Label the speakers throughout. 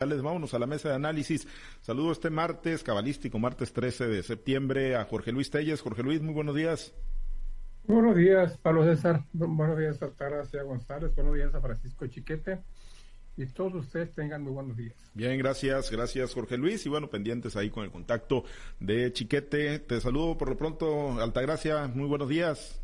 Speaker 1: Vámonos a la mesa de análisis. Saludo este martes, cabalístico, martes 13 de septiembre, a Jorge Luis Telles. Jorge Luis, muy buenos días.
Speaker 2: Buenos días, Pablo César. Buenos días, Altagracia González. Buenos días a Francisco Chiquete. Y todos ustedes tengan muy buenos días.
Speaker 1: Bien, gracias, gracias Jorge Luis. Y bueno, pendientes ahí con el contacto de Chiquete. Te saludo por lo pronto, Altagracia. Muy buenos días.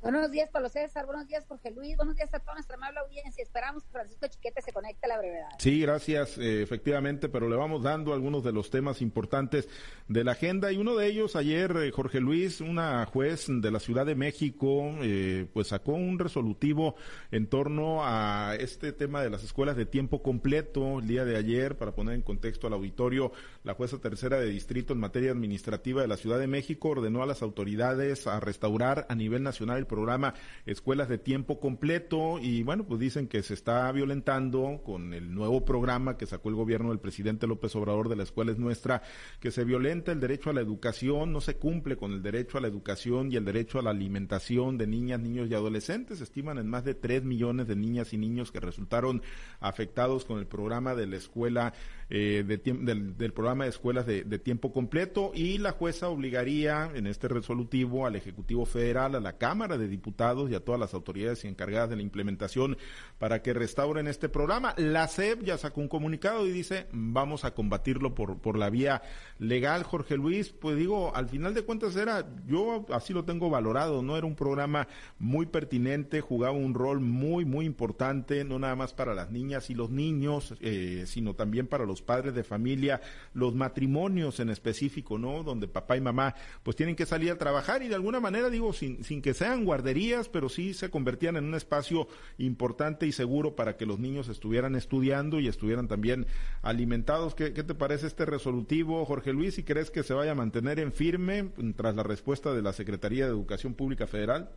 Speaker 3: Buenos días, Pablo César. Buenos días, Jorge Luis. Buenos días a toda nuestra amable audiencia. Esperamos que Francisco Chiquete se conecte a la brevedad.
Speaker 1: Sí, gracias, eh, efectivamente, pero le vamos dando algunos de los temas importantes de la agenda. Y uno de ellos, ayer, eh, Jorge Luis, una juez de la Ciudad de México, eh, pues sacó un resolutivo en torno a este tema de las escuelas de tiempo completo el día de ayer, para poner en contexto al auditorio, la jueza tercera de distrito en materia administrativa de la Ciudad de México ordenó a las autoridades a restaurar a nivel nacional programa Escuelas de Tiempo Completo y bueno, pues dicen que se está violentando con el nuevo programa que sacó el gobierno del presidente López Obrador de la escuela es nuestra, que se violenta el derecho a la educación, no se cumple con el derecho a la educación y el derecho a la alimentación de niñas, niños y adolescentes. Estiman en más de tres millones de niñas y niños que resultaron afectados con el programa de la escuela, eh, de, del, del, programa de escuelas de, tiempo completo y la jueza obligaría en este resolutivo al Ejecutivo Federal, a la Cámara de Diputados y a todas las autoridades encargadas de la implementación para que restauren este programa. La SEP ya sacó un comunicado y dice vamos a combatirlo por, por la vía legal, Jorge Luis. Pues digo, al final de cuentas era, yo así lo tengo valorado, no era un programa muy pertinente, jugaba un rol muy, muy importante, no nada más para las niñas y los niños, eh, sino también para los padres de familia, los matrimonios en específico, ¿no? Donde papá y mamá pues tienen que salir a trabajar y de alguna manera, digo, sin, sin que sean guarderías, pero sí se convertían en un espacio importante y seguro para que los niños estuvieran estudiando y estuvieran también alimentados. ¿Qué, qué te parece este resolutivo, Jorge Luis? ¿Y crees que se vaya a mantener en firme tras la respuesta de la Secretaría de Educación Pública Federal?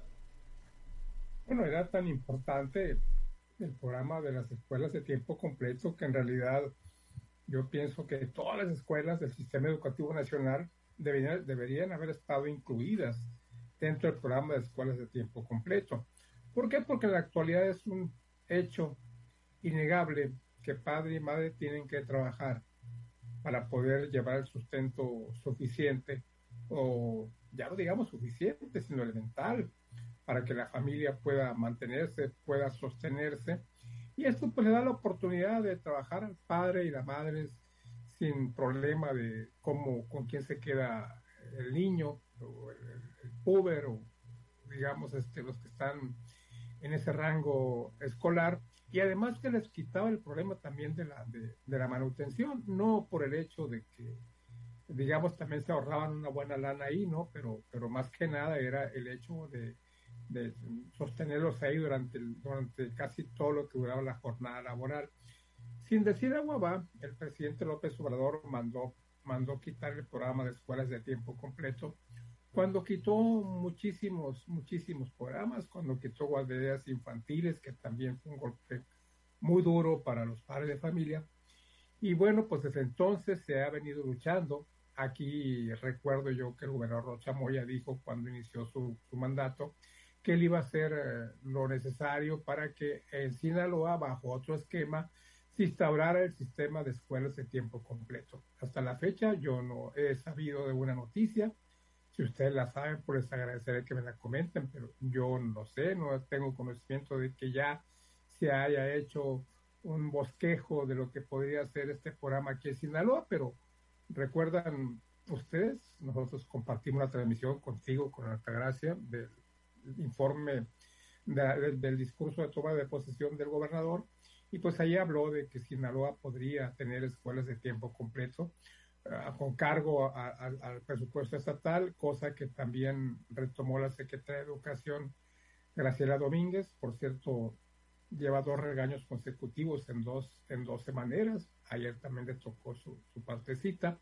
Speaker 2: Bueno, era tan importante el programa de las escuelas de tiempo completo que en realidad yo pienso que todas las escuelas del sistema educativo nacional deberían, deberían haber estado incluidas dentro del programa de escuelas de tiempo completo. ¿Por qué? Porque en la actualidad es un hecho innegable que padre y madre tienen que trabajar para poder llevar el sustento suficiente o ya no digamos suficiente, sino elemental para que la familia pueda mantenerse, pueda sostenerse. Y esto pues le da la oportunidad de trabajar al padre y la madre sin problema de cómo, con quién se queda el niño, o el, el puber o digamos este, los que están en ese rango escolar y además que les quitaba el problema también de la, de, de, la manutención, no por el hecho de que digamos también se ahorraban una buena lana ahí, ¿no? Pero, pero más que nada era el hecho de, de sostenerlos ahí durante, durante casi todo lo que duraba la jornada laboral. Sin decir agua va, el presidente López Obrador mandó, mandó quitar el programa de escuelas de tiempo completo cuando quitó muchísimos, muchísimos programas, cuando quitó guarderías infantiles, que también fue un golpe muy duro para los padres de familia. Y bueno, pues desde entonces se ha venido luchando. Aquí recuerdo yo que el gobernador Rocha Moya dijo cuando inició su, su mandato que él iba a hacer eh, lo necesario para que en Sinaloa, bajo otro esquema, se instaurara el sistema de escuelas de tiempo completo. Hasta la fecha yo no he sabido de una noticia si ustedes la saben, pues agradeceré que me la comenten, pero yo no sé, no tengo conocimiento de que ya se haya hecho un bosquejo de lo que podría ser este programa aquí en Sinaloa, pero recuerdan ustedes, nosotros compartimos la transmisión contigo, con Altagracia, del informe de, de, del discurso de toma de posesión del gobernador, y pues ahí habló de que Sinaloa podría tener escuelas de tiempo completo, Uh, con cargo al presupuesto estatal, cosa que también retomó la secretaria de Educación, Graciela Domínguez, por cierto, lleva dos regaños consecutivos en dos, en 12 maneras, ayer también le tocó su, su partecita,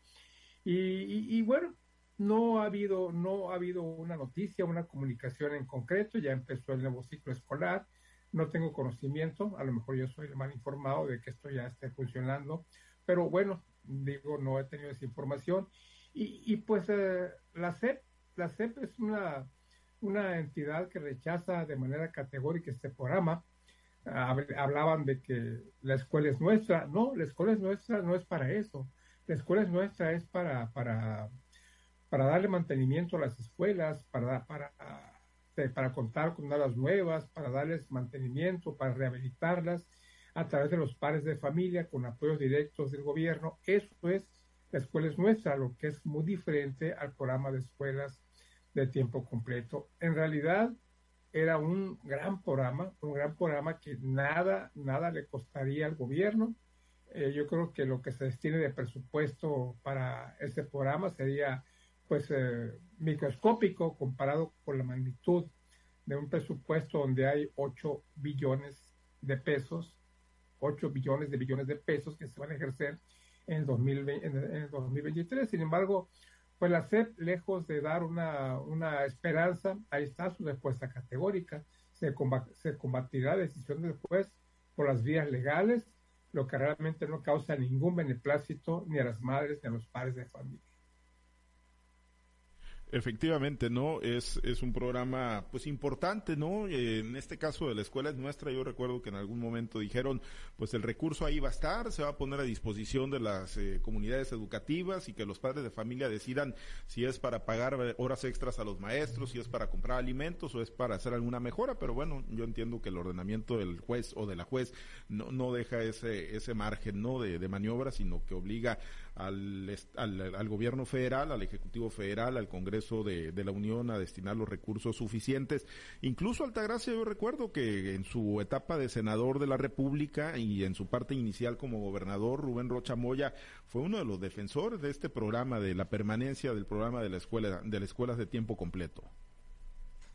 Speaker 2: y, y, bueno, no ha habido, no ha habido una noticia, una comunicación en concreto, ya empezó el nuevo ciclo escolar, no tengo conocimiento, a lo mejor yo soy mal informado de que esto ya esté funcionando, pero bueno, digo, no he tenido esa información. Y, y pues eh, la CEP, la CEP es una, una entidad que rechaza de manera categórica este programa. hablaban de que la escuela es nuestra. No, la escuela es nuestra, no es para eso. La escuela es nuestra, es para, para, para darle mantenimiento a las escuelas, para, para, para contar con nuevas, para darles mantenimiento, para rehabilitarlas a través de los pares de familia con apoyos directos del gobierno. Eso es, la escuela es nuestra, lo que es muy diferente al programa de escuelas de tiempo completo. En realidad era un gran programa, un gran programa que nada, nada le costaría al gobierno. Eh, yo creo que lo que se destine de presupuesto para este programa sería pues eh, microscópico comparado con la magnitud de un presupuesto donde hay 8 billones de pesos 8 billones de billones de pesos que se van a ejercer en el, 2020, en el 2023. Sin embargo, pues la SEP, lejos de dar una, una esperanza, ahí está su respuesta categórica. Se, se combatirá la decisión del juez por las vías legales, lo que realmente no causa ningún beneplácito ni a las madres ni a los padres de familia.
Speaker 1: Efectivamente, ¿no? Es, es un programa, pues, importante, ¿no? en este caso de la escuela es nuestra, yo recuerdo que en algún momento dijeron, pues, el recurso ahí va a estar, se va a poner a disposición de las eh, comunidades educativas y que los padres de familia decidan si es para pagar horas extras a los maestros, si es para comprar alimentos o es para hacer alguna mejora, pero bueno, yo entiendo que el ordenamiento del juez o de la juez no, no deja ese, ese margen, ¿no? De, de maniobra, sino que obliga al, al, al gobierno federal, al Ejecutivo Federal, al Congreso de, la Unión a destinar los recursos suficientes. Incluso Altagracia, yo recuerdo que en su etapa de senador de la República y en su parte inicial como gobernador, Rubén Rocha Moya fue uno de los defensores de este programa, de la permanencia del programa de la escuela, de las escuelas de tiempo completo.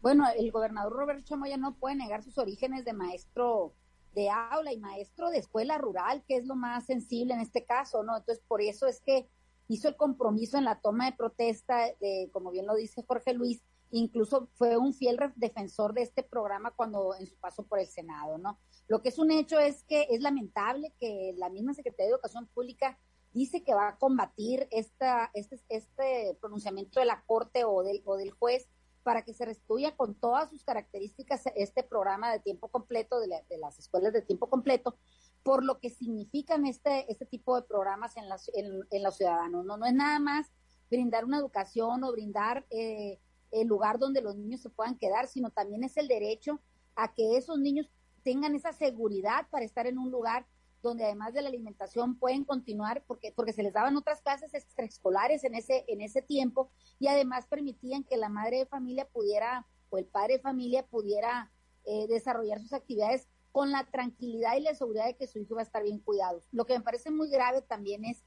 Speaker 3: Bueno, el gobernador Roberto Moya no puede negar sus orígenes de maestro de aula y maestro de escuela rural, que es lo más sensible en este caso, ¿no? Entonces, por eso es que hizo el compromiso en la toma de protesta, de, como bien lo dice Jorge Luis, incluso fue un fiel defensor de este programa cuando en su paso por el Senado, ¿no? Lo que es un hecho es que es lamentable que la misma Secretaría de Educación Pública dice que va a combatir esta, este, este pronunciamiento de la Corte o del, o del juez para que se restituya con todas sus características este programa de tiempo completo de, de las escuelas de tiempo completo, por lo que significan este, este tipo de programas en, en, los ciudadanos. ¿no? no es nada más brindar una educación o brindar eh, el lugar donde los niños se puedan quedar, sino también es el derecho a que esos niños tengan esa seguridad para estar en un lugar donde además de la alimentación pueden continuar porque porque se les daban otras clases extraescolares en ese en ese tiempo y además permitían que la madre de familia pudiera o el padre de familia pudiera eh, desarrollar sus actividades con la tranquilidad y la seguridad de que su hijo va a estar bien cuidado. Lo que me parece muy grave también es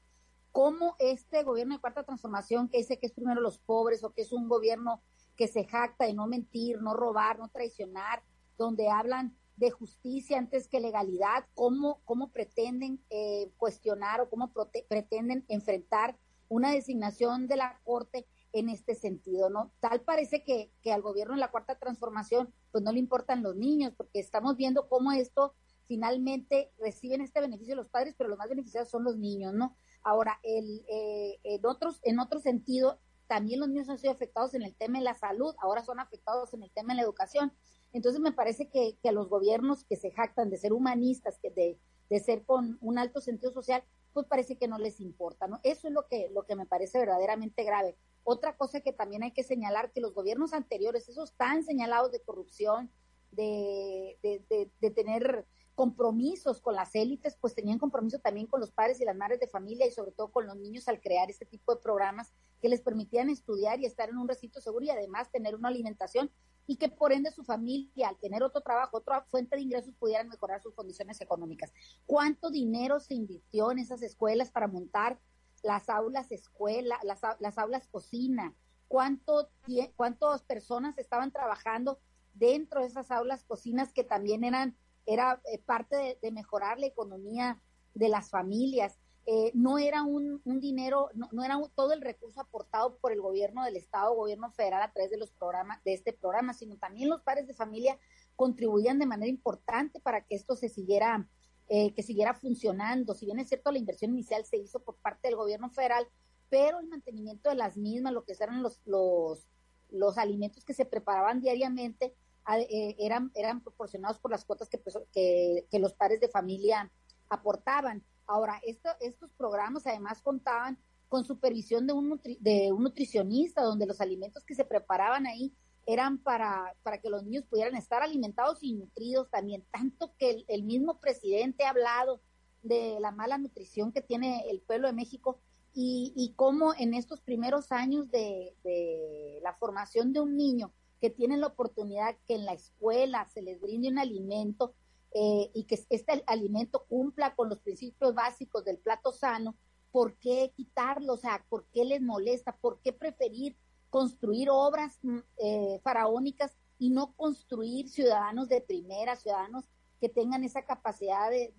Speaker 3: cómo este gobierno de cuarta transformación, que dice que es primero los pobres o que es un gobierno que se jacta de no mentir, no robar, no traicionar, donde hablan de justicia antes que legalidad, cómo, cómo pretenden eh, cuestionar o cómo pretenden enfrentar una designación de la Corte en este sentido, ¿no? Tal parece que, que al gobierno en la cuarta transformación pues no le importan los niños, porque estamos viendo cómo esto finalmente reciben este beneficio los padres, pero los más beneficiados son los niños, ¿no? Ahora, el, eh, en, otros, en otro sentido, también los niños han sido afectados en el tema de la salud, ahora son afectados en el tema de la educación. Entonces me parece que, que a los gobiernos que se jactan de ser humanistas, que de, de ser con un alto sentido social, pues parece que no les importa, ¿no? Eso es lo que, lo que me parece verdaderamente grave. Otra cosa que también hay que señalar, que los gobiernos anteriores, esos tan señalados de corrupción, de, de, de, tener compromisos con las élites, pues tenían compromiso también con los padres y las madres de familia y sobre todo con los niños al crear este tipo de programas que les permitían estudiar y estar en un recinto seguro y además tener una alimentación y que por ende su familia, al tener otro trabajo, otra fuente de ingresos, pudieran mejorar sus condiciones económicas. ¿Cuánto dinero se invirtió en esas escuelas para montar las aulas escuela, las, las aulas cocina, cuánto, cuántas personas estaban trabajando dentro de esas aulas cocinas que también eran era eh, parte de, mejorar la economía de las familias. Eh, no era un, dinero, no, no, era todo el recurso aportado por el gobierno del Estado, gobierno federal a través de los programas, de este programa, sino también los padres de familia contribuían de manera importante para que esto se siguiera eh, que siguiera funcionando. Si bien es cierto, la inversión inicial se hizo por parte del gobierno federal, pero el mantenimiento de las mismas, lo que eran los, los, los alimentos que se preparaban diariamente, eh, eran, eran proporcionados por las cuotas que, pues, que, que los padres de familia aportaban. Ahora, esto, estos programas además contaban con supervisión de un, de un nutricionista, donde los alimentos que se preparaban ahí eran para, para que los niños pudieran estar alimentados y nutridos también, tanto que el, mismo presidente ha hablado de la mala nutrición que tiene el pueblo de México y, y cómo en estos primeros años de, de la formación de un niño que tienen la oportunidad que en la escuela se les brinde un alimento eh, y que este alimento cumpla con los principios básicos del plato sano, ¿por qué quitarlo? O sea, ¿por qué les molesta? ¿Por qué preferir construir obras mm, eh, faraónicas y no construir ciudadanos de primera, ciudadanos que tengan esa capacidad de,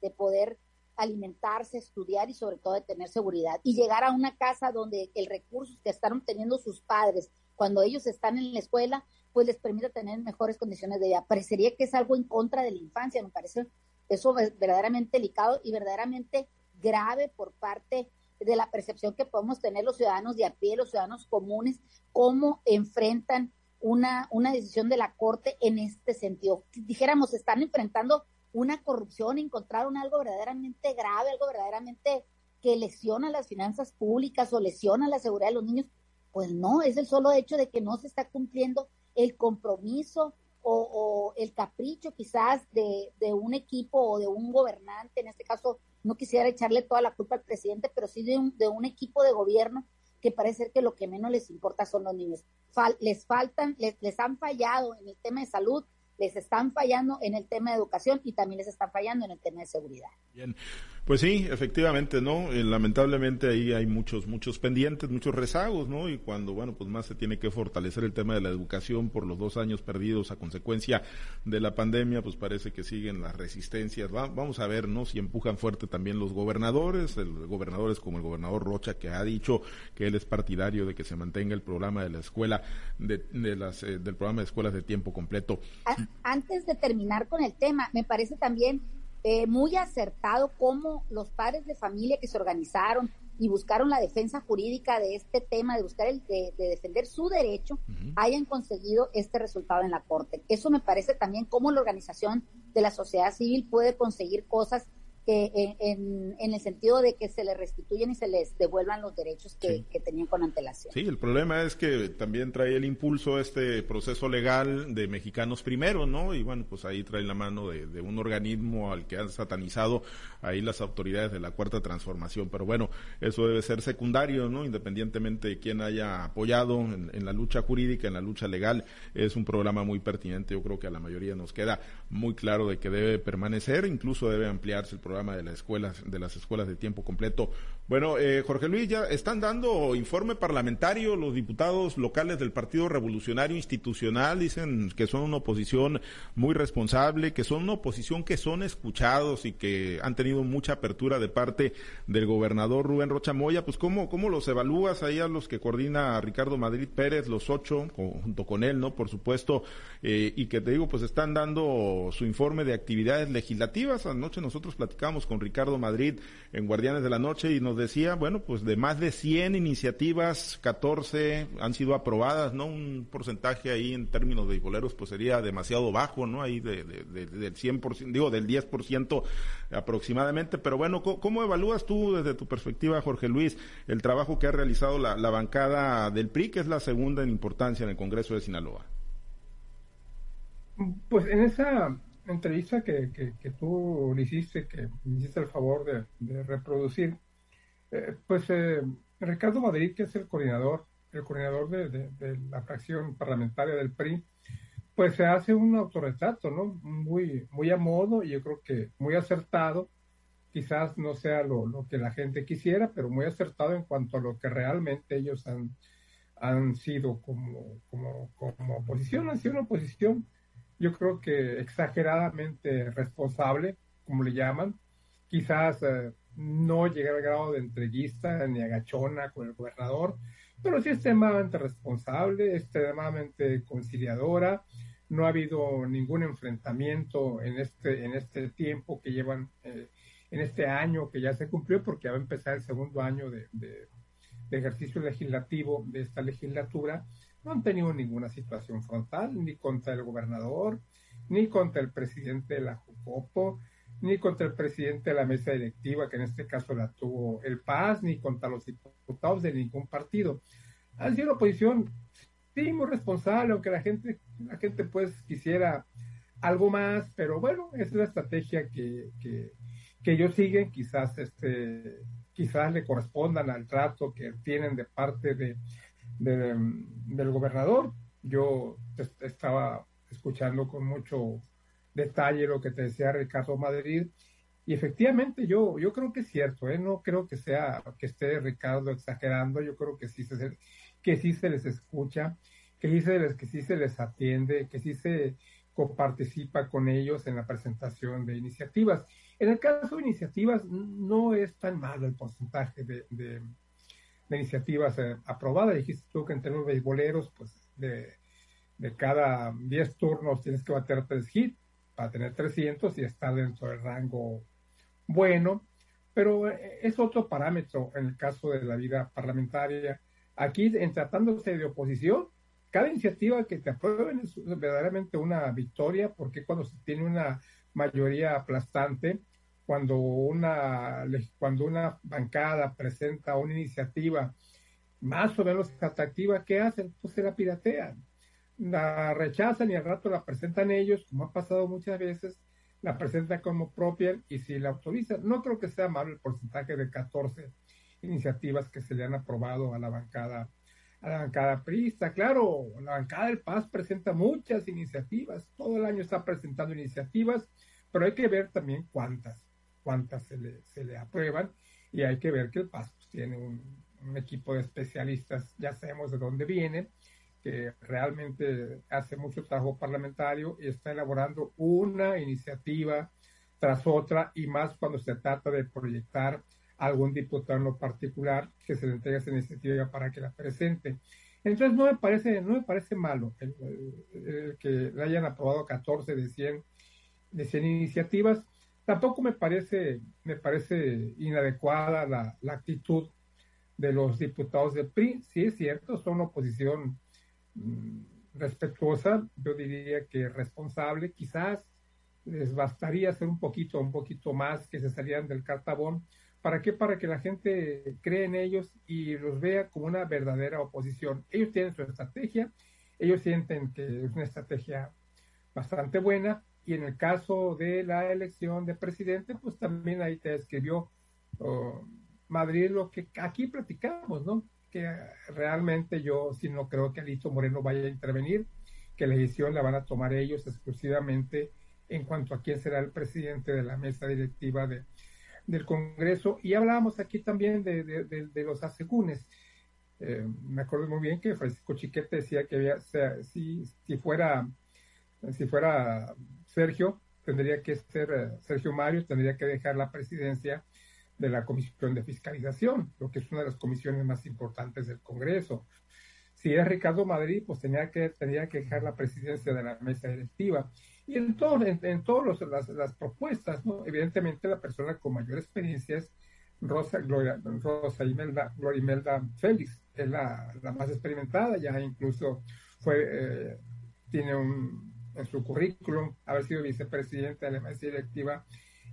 Speaker 3: de, poder alimentarse, estudiar y sobre todo de tener seguridad. Y llegar a una casa donde el recurso que están obteniendo sus padres cuando ellos están en la escuela, pues les permite tener mejores condiciones de vida. Parecería que es algo en contra de la infancia, me parece eso verdaderamente delicado y verdaderamente grave por parte de la percepción que podemos tener los ciudadanos de a pie, los ciudadanos comunes, cómo enfrentan una, una decisión de la Corte en este sentido. Dijéramos, están enfrentando una corrupción, encontraron algo verdaderamente grave, algo verdaderamente que lesiona las finanzas públicas o lesiona la seguridad de los niños. Pues no, es el solo hecho de que no se está cumpliendo el compromiso o, el capricho quizás de, de, un equipo o de un gobernante, en este caso no quisiera echarle toda la culpa al presidente, pero sí de un, de un equipo de gobierno que parece ser que lo que menos les importa son los niños. les faltan, les, les han fallado en el tema de salud, les están fallando en el tema de educación y también les están fallando en el tema de seguridad.
Speaker 1: Bien, pues sí, efectivamente, ¿no? Eh, lamentablemente ahí hay muchos, muchos pendientes, muchos rezagos, ¿no? Y cuando, bueno, pues más se tiene que fortalecer el tema de la educación por los dos años perdidos a consecuencia de la pandemia, pues parece que siguen las resistencias. vamos a ver, ¿no? Si empujan fuerte también los gobernadores, el gobernadores como el gobernador Rocha, que ha dicho que él es partidario de que se mantenga el programa de la escuela, de, las, eh, del programa de escuelas de tiempo completo.
Speaker 3: Antes de terminar con el tema, me parece también eh, muy acertado cómo los padres de familia que se organizaron y buscaron la defensa jurídica de este tema, de buscar el, de, defender su derecho, hayan conseguido este resultado en la Corte. Eso me parece también cómo la organización de la sociedad civil puede conseguir cosas que en, en, el sentido de que se les restituyen y se les devuelvan los derechos que, tenían con antelación.
Speaker 1: Sí, el problema es que también trae el impulso este proceso legal de mexicanos primero, ¿no? Y bueno, pues ahí trae la mano de, un organismo al que han satanizado ahí las autoridades de la Cuarta Transformación. Pero bueno, eso debe ser secundario, ¿no? Independientemente de quién haya apoyado en, en la lucha jurídica, en la lucha legal, es un programa muy pertinente. Yo creo que a la mayoría nos queda muy claro de que debe permanecer, incluso debe ampliarse el programa programa de las escuelas, de las escuelas de tiempo completo. Bueno, eh, Jorge Luis, ya están dando informe parlamentario los diputados locales del Partido Revolucionario Institucional, dicen que son una oposición muy responsable, que son una oposición que son escuchados y que han tenido mucha apertura de parte del gobernador Rubén Rocha Moya. Pues, ¿cómo, cómo los evalúas ahí a los que coordina Ricardo Madrid Pérez, los ocho, junto con él, ¿no? Por supuesto, eh, y que te digo, pues están dando su informe de actividades legislativas. Anoche nosotros platicamos con Ricardo Madrid en Guardianes de la Noche y nos decía, bueno, pues de más de 100 iniciativas, 14 han sido aprobadas, ¿no? Un porcentaje ahí en términos de boleros pues sería demasiado bajo, ¿no? Ahí de, del 100%, digo, del 10% aproximadamente, pero bueno, ¿cómo, evalúas tú desde tu perspectiva, Jorge Luis, el trabajo que ha realizado la bancada del PRI, que es la segunda en importancia en el Congreso de Sinaloa?
Speaker 2: Pues en esa entrevista que, que, tú le hiciste, que me hiciste el favor de, reproducir, eh, pues eh, Ricardo Madrid, que es el coordinador, el coordinador de, la fracción parlamentaria del PRI, pues se hace un autorretrato, ¿no? Muy, muy a modo y yo creo que muy acertado. Quizás no sea lo, lo que la gente quisiera, pero muy acertado en cuanto a lo que realmente ellos han, han sido como, como, como oposición, han sido una oposición yo creo que exageradamente responsable, como le llaman, quizás eh, no llegar al grado de entreguista ni agachona con el gobernador, pero sí extremadamente responsable, extremadamente conciliadora, no ha habido ningún enfrentamiento en este, en este tiempo que llevan, eh, en este año que ya se cumplió, porque va a empezar el segundo año de, de ejercicio legislativo de esta legislatura, no han tenido ninguna situación frontal, ni contra el gobernador, ni contra el presidente de la Jucopo, ni contra el presidente de la mesa directiva, que en este caso la tuvo el Paz, ni contra los diputados de ningún partido. Han sido una oposición, sí, muy responsable, aunque la gente, la gente pues quisiera algo más, pero bueno, es la estrategia que, que, que ellos siguen, quizás este, quizás le correspondan al trato que tienen de parte de, del gobernador. Yo estaba escuchando con mucho detalle lo que te decía Ricardo Madrid y efectivamente yo, yo creo que es cierto, ¿eh? no creo que sea que esté Ricardo exagerando, yo creo que sí se, que sí se les escucha, que sí se les, que sí se les atiende, que sí se coparticipa con ellos en la presentación de iniciativas. En el caso de iniciativas, no es tan malo el porcentaje de, de, iniciativas eh, aprobadas. Dijiste tú que en términos beisboleros, pues de, de cada 10 turnos tienes que bater 3 hits para tener 300 y estar dentro del rango bueno, pero eh, es otro parámetro en el caso de la vida parlamentaria. Aquí, en tratándose de oposición, cada iniciativa que te aprueben es verdaderamente una victoria, porque cuando se tiene una mayoría aplastante, cuando una, cuando una bancada presenta una iniciativa más o menos atractiva, ¿qué hacen? Pues se la piratean. La rechazan y al rato la presentan ellos, como ha pasado muchas veces, la presentan como propia y si la autorizan. No creo que sea malo el porcentaje de 14 iniciativas que se le han aprobado a la bancada a la bancada priista. Claro, la bancada del Paz presenta muchas iniciativas, todo el año está presentando iniciativas, pero hay que ver también cuántas, cuántas se le, se le aprueban y hay que ver que el Paz pues, tiene un, equipo de especialistas, ya sabemos de dónde viene, que realmente hace mucho trabajo parlamentario y está elaborando una iniciativa tras otra y más cuando se trata de proyectar algún diputado en lo particular que se le entregue esa iniciativa para que la presente. Entonces no me parece, no me parece malo el, que le hayan aprobado 14 de 100, de 100 iniciativas. Tampoco me parece, me parece inadecuada la, la actitud de los diputados del PRI. Sí es cierto, son oposición mm, respetuosa, yo diría que responsable. Quizás les bastaría hacer un poquito, un poquito más que se salieran del cartabón ¿Para qué? Para que la gente cree en ellos y los vea como una verdadera oposición. Ellos tienen su estrategia, ellos sienten que es una estrategia bastante buena y en el caso de la elección de presidente, pues también ahí te escribió oh, Madrid lo que aquí platicamos, ¿no? Que realmente yo sí no creo que Alito Moreno vaya a intervenir, que la decisión la van a tomar ellos exclusivamente en cuanto a quién será el presidente de la mesa directiva de, del Congreso y hablábamos aquí también de, de, los asegúnes. Eh, me acuerdo muy bien que Francisco Chiquete decía que había, si, si, fuera, si fuera Sergio, tendría que ser eh, Sergio Mario, tendría que dejar la presidencia de la Comisión de Fiscalización, lo que es una de las comisiones más importantes del Congreso. Si es Ricardo Madrid, pues tenía que, tendría que dejar la presidencia de la mesa directiva. Y en, todo, en, todas las, propuestas, ¿no? Evidentemente la persona con mayor experiencia es Rosa, Gloria, Rosa Imelda, Gloria Imelda Félix, es la, más experimentada, ya incluso fue, eh, tiene un, en su currículum haber sido vicepresidenta de la mesa directiva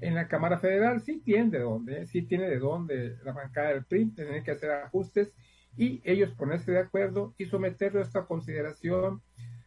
Speaker 2: en la Cámara Federal, sí tiene de dónde, sí tiene de dónde la bancada del PRI tener que hacer ajustes y ellos ponerse de acuerdo y someterlo a esta consideración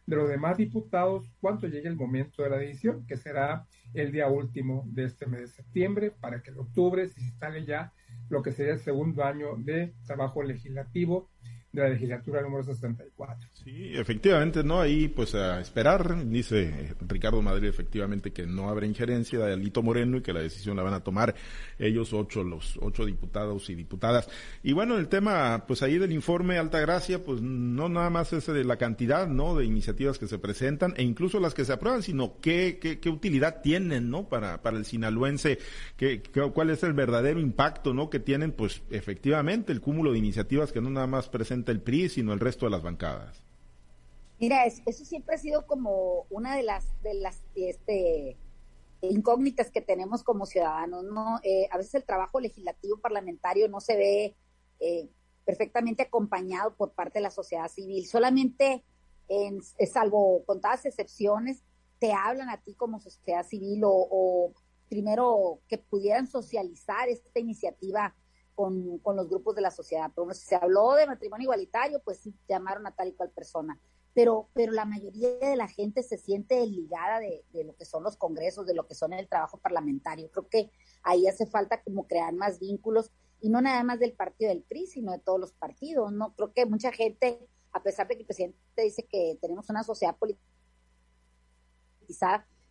Speaker 2: de los demás diputados cuando llegue el momento de la decisión, que será el día último de este mes de septiembre, para que en octubre se instale ya lo que sería el segundo año de trabajo legislativo de la legislatura número 64.
Speaker 1: Sí, efectivamente, ¿no? Ahí pues a esperar, dice Ricardo Madrid efectivamente que no habrá injerencia de Alito Moreno y que la decisión la van a tomar ellos ocho, los ocho diputados y diputadas. Y bueno, el tema pues ahí del informe Altagracia, pues no nada más es de la cantidad, ¿no? De iniciativas que se presentan e incluso las que se aprueban, sino qué, qué, qué utilidad tienen, ¿no? Para, para el sinaloense, qué, cuál es el verdadero impacto, ¿no? Que tienen pues efectivamente el cúmulo de iniciativas que no nada más presentan el PRI, sino el resto de las bancadas.
Speaker 3: Mira, eso siempre ha sido como una de las, de las este, incógnitas que tenemos como ciudadanos, ¿no? Eh, a veces el trabajo legislativo parlamentario no se ve eh, perfectamente acompañado por parte de la sociedad civil. Solamente, en, salvo contadas excepciones, te hablan a ti como sociedad civil o, primero que pudieran socializar esta iniciativa con, con, los grupos de la sociedad. Pero si se habló de matrimonio igualitario, pues sí llamaron a tal y cual persona pero, pero la mayoría de la gente se siente ligada de, de, lo que son los congresos, de lo que son el trabajo parlamentario. Creo que ahí hace falta como crear más vínculos y no nada más del partido del PRI, sino de todos los partidos, ¿no? Creo que mucha gente, a pesar de que el presidente dice que tenemos una sociedad politizada,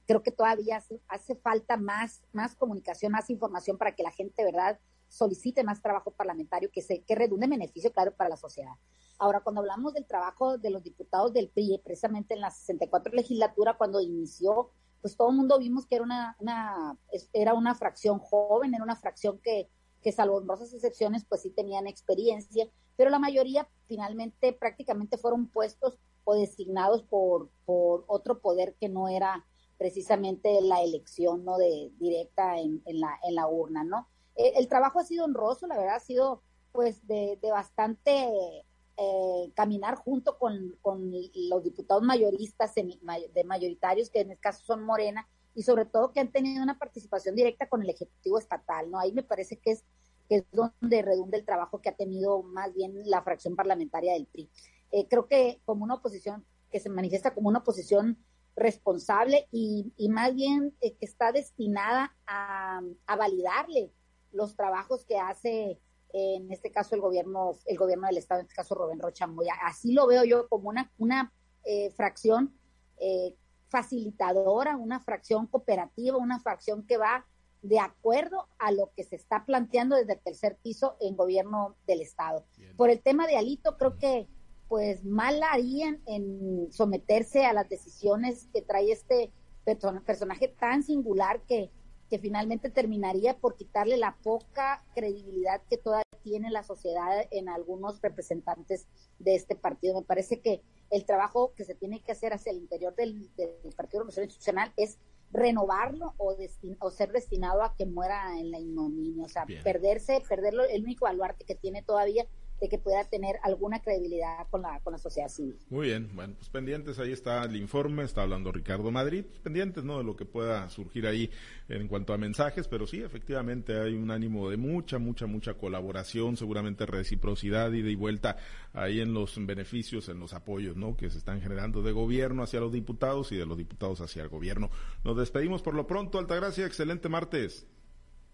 Speaker 3: creo que todavía hace, hace falta más, más comunicación, más información para que la gente, ¿verdad?, solicite más trabajo parlamentario que, se, que redunde en beneficio, claro, para la sociedad. Ahora, cuando hablamos del trabajo de los diputados del PRI, precisamente en la 64 legislatura, cuando inició, pues todo el mundo vimos que era una, una, era una fracción joven, era una fracción que, que salvo honrosas excepciones, pues sí tenían experiencia, pero la mayoría finalmente prácticamente fueron puestos o designados por, por otro poder que no era precisamente la elección no de directa en, en la, en la urna, ¿no? Eh, el trabajo ha sido honroso, la verdad ha sido pues de, bastante eh, caminar junto con, los diputados mayoristas de mayoritarios, que en este caso son Morena, y sobre todo que han tenido una participación directa con el Ejecutivo Estatal, ¿no? Ahí me parece que es, que es donde redunda el trabajo que ha tenido más bien la fracción parlamentaria del PRI. Eh, creo que como una oposición que se manifiesta como una oposición responsable y, más bien que está destinada a validarle los trabajos que hace en este caso el gobierno, el gobierno del estado, en este caso Rubén Rocha Moya. Así lo veo yo como una, una eh, fracción eh, facilitadora, una fracción cooperativa, una fracción que va de acuerdo a lo que se está planteando desde el tercer piso en gobierno del estado. Por el tema de Alito, creo que pues mal harían en someterse a las decisiones que trae este personaje tan singular que que finalmente terminaría por quitarle la poca credibilidad que todavía tiene la sociedad en algunos representantes de este partido. Me parece que el trabajo que se tiene que hacer hacia el interior del, Partido de Institucional es renovarlo o, o ser destinado a que muera en la ignominia, o sea, perderse, perderlo, el único baluarte que tiene todavía de que pueda tener alguna credibilidad con la, con la sociedad civil.
Speaker 1: Muy bien, bueno, pues pendientes, ahí está el informe, está hablando Ricardo Madrid, pues pendientes, ¿no? De lo que pueda surgir ahí en cuanto a mensajes, pero sí, efectivamente hay un ánimo de mucha, mucha, mucha colaboración, seguramente reciprocidad, ida y vuelta ahí en los beneficios, en los apoyos, ¿no? Que se están generando de gobierno hacia los diputados y de los diputados hacia el gobierno. Nos despedimos por lo pronto, Altagracia, excelente martes.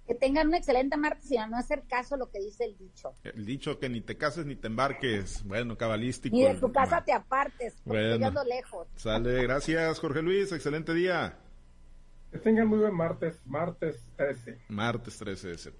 Speaker 3: Que tengan un excelente martes y a no hacer caso a lo que dice el dicho.
Speaker 1: El dicho que ni te cases ni te embarques. Bueno, cabalístico.
Speaker 3: Ni de tu casa te apartes, porque bueno, yo lejos.
Speaker 1: Sale, gracias Jorge Luis, excelente día.
Speaker 2: Que tengan muy buen martes, martes 13.
Speaker 1: Martes 13 de septiembre.